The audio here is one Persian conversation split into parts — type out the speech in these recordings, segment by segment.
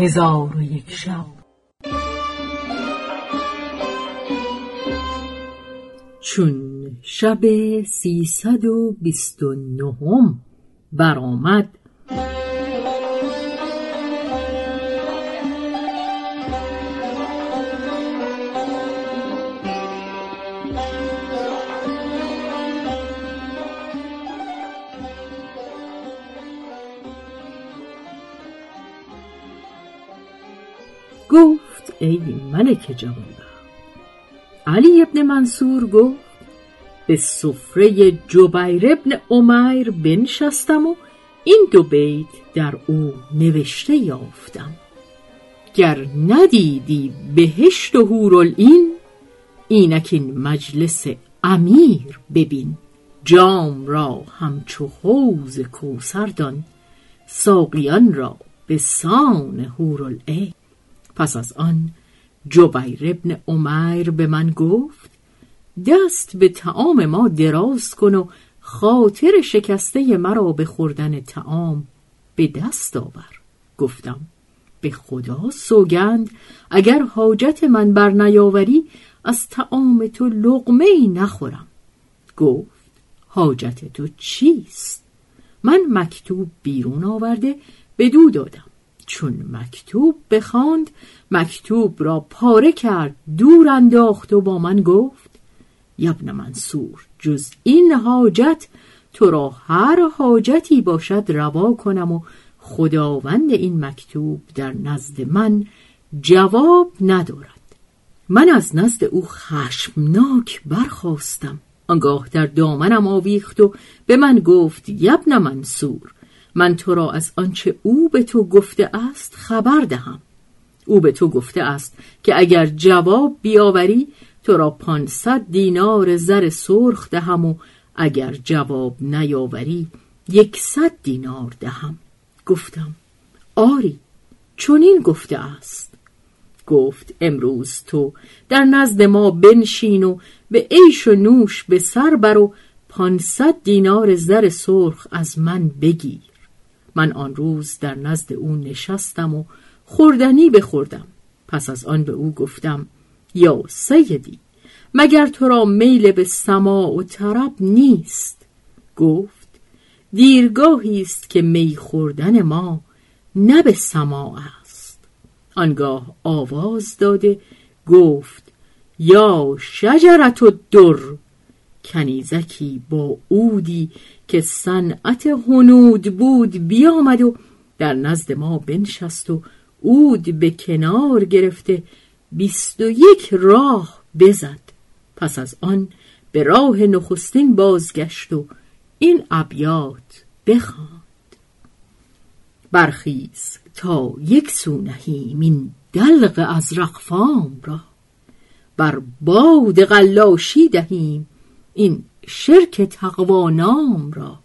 هزار و یک شب. چون شب سیصد و بیست و نهم برآمد. ای ملک جوانبخت علی ابن منصور گفت به سفره جبیر ابن عمیر بنشستم و این دو بیت در او نوشته یافتم. گر ندیدی بهشت و هورالعین اینک این مجلس امیر ببین. جام را همچو حوز کوثر دان ساقیان را به سان هورالعین پس از آن جبیر ابن عمیر به من گفت دست به تعام ما دراز کن و خاطر شکسته مرا به خوردن تعام به دست آور. گفتم به خدا سوگند اگر حاجت من بر نیاوری از تعام تو لغمه ای نخورم. گفت حاجت تو چیست؟ من مکتوب بیرون آورده به دو دادم. چون مکتوب بخواند مکتوب را پاره کرد دور انداخت و با من گفت یبن منصور جز این حاجت تو را هر حاجتی باشد روا کنم و خداوند این مکتوب در نزد من جواب ندارد. من از نزد او خشمناک برخواستم آنگاه در دامنم آویخت و به من گفت یبن منصور من تو را از آنچه او به تو گفته است خبر دهم. او به تو گفته است که اگر جواب بیاوری تو را پانصد دینار زر سرخ دهم و اگر جواب نیاوری یکصد دینار دهم. گفتم آری چنین گفته است. گفت امروز تو در نزد ما بنشین و به عیش و نوش به سر بر و پانصد دینار زر سرخ از من بگیر. من آن روز در نزد او نشستم و خوردنی بخوردم. پس از آن به او گفتم یا سیدی مگر تو را میل به سماع و طرب نیست؟ گفت دیرگاهی است که می خوردن ما نه به سماع است. آنگاه آواز داده گفت یا شجرت و در کنیزکی با اودی که صنعت هنود بود بیامد و در نزد ما بنشست و اود به کنار گرفته بیست و یک راه بزد. پس از آن به راه نخستین بازگشت و این ابیات بخواند. برخیز تا یک سو نهیم این دلق از رقفام را. بر باد قلاشی دهیم این شرک تقوانام را.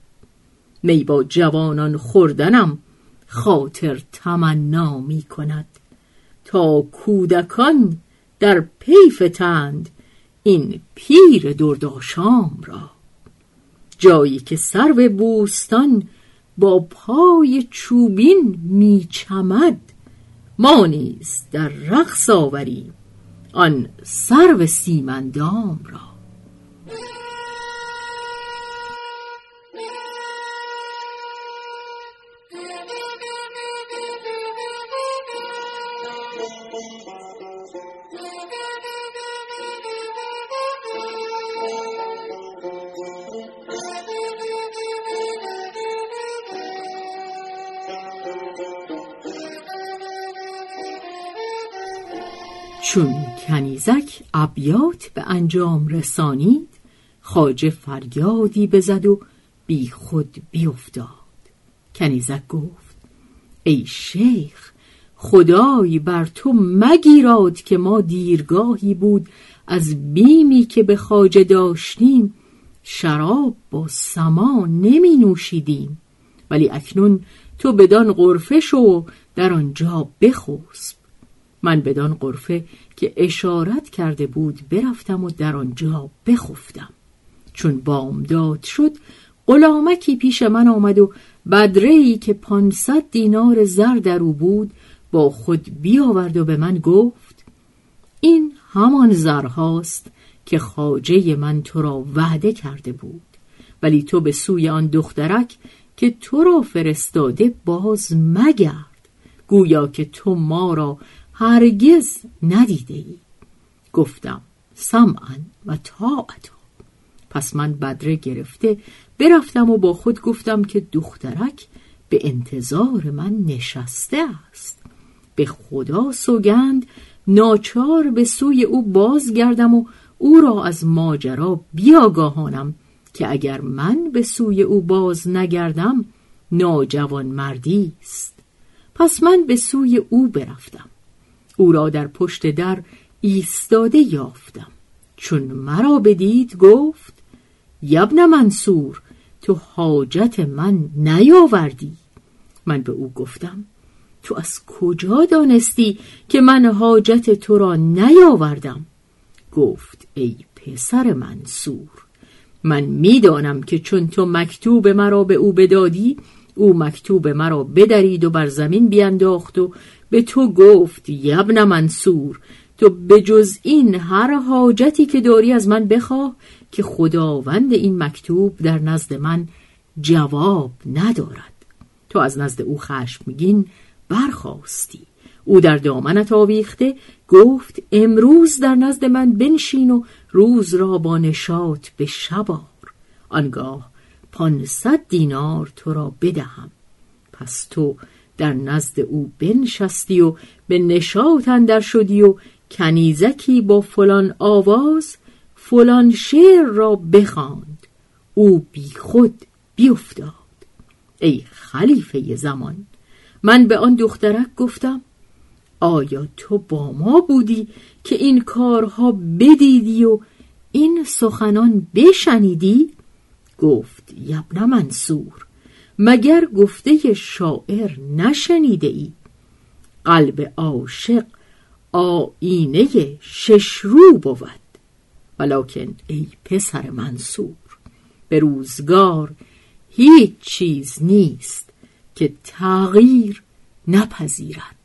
می با جوانان خوردنم خاطر تمنا می کند. تا کودکان در پی فتند این پیر درداشام را. جایی که سرو بوستان با پای چوبین می چمد ما نیز در رقص آوریم آن سرو سیمندام را. چون کنیزک ابیات به انجام رسانید خاجه فریادی بزد و بی خود بیافتاد کنیزک گفت ای شیخ خدای بر تو مگیراد که ما دیرگاهی بود از بیمی که به خاجه داشتیم شراب با سما نمی نوشیدیم. ولی اکنون تو بدان غرفه شو در آنجا بخسب. من بدان قرفه که اشارت کرده بود برفتم و در آنجا بخفتم. چون بامداد شد غلامکی پیش من آمد و بدره که پانصد دینار زر در او بود با خود بیاورد و به من گفت این همان زرهاست که خاجه من تو را وعده کرده بود ولی تو به سوی آن دخترک که تو را فرستاده باز مگرد. گویا که تو ما را هرگز ندیده ای گفتم سمعا و طاعتا. پس من بدره گرفته برفتم و با خود گفتم که دخترک به انتظار من نشسته است. به خدا سوگند ناچار به سوی او بازگردم و او را از ماجرا بیاگاهانم. که اگر من به سوی او باز نگردم ناجوان مردی است. پس من به سوی او برفتم. او را در پشت در ایستاده یافتم. چون مرا بدید گفت یبن منصور تو حاجت من نیاوردی. من به او گفتم تو از کجا دانستی که من حاجت تو را نیاوردم؟ گفت ای پسر منصور. من می‌دانم که چون تو مکتوب مرا به او بدادی او مکتوب مرا بدرید و بر زمین بینداخت و به تو گفت یبن منصور تو به جز این هر حاجتی که داری از من بخواه که خداوند این مکتوب در نزد من جواب ندارد. تو از نزد او خشمگین برخواستی. او در دامنت آویخته گفت امروز در نزد من بنشین و روز را با نشاط به شبار آنگاه پانصد دینار تو را بدهم. پس تو در نزد او بنشستی و به نشاط اندر شدی و کنیزکی با فلان آواز فلان شعر را بخواند. او بی خود بیفتاد. ای خلیفه زمان من به آن دخترک گفتم آیا تو با ما بودی که این کارها بدیدی و این سخنان بشنیدی؟ گفت یبن منصور مگر گفته شاعر نشنیده ای؟ قلب عاشق آینه شش رو بود ولیکن ای پسر منصور به روزگار هیچ چیز نیست که تغییر نپذیرد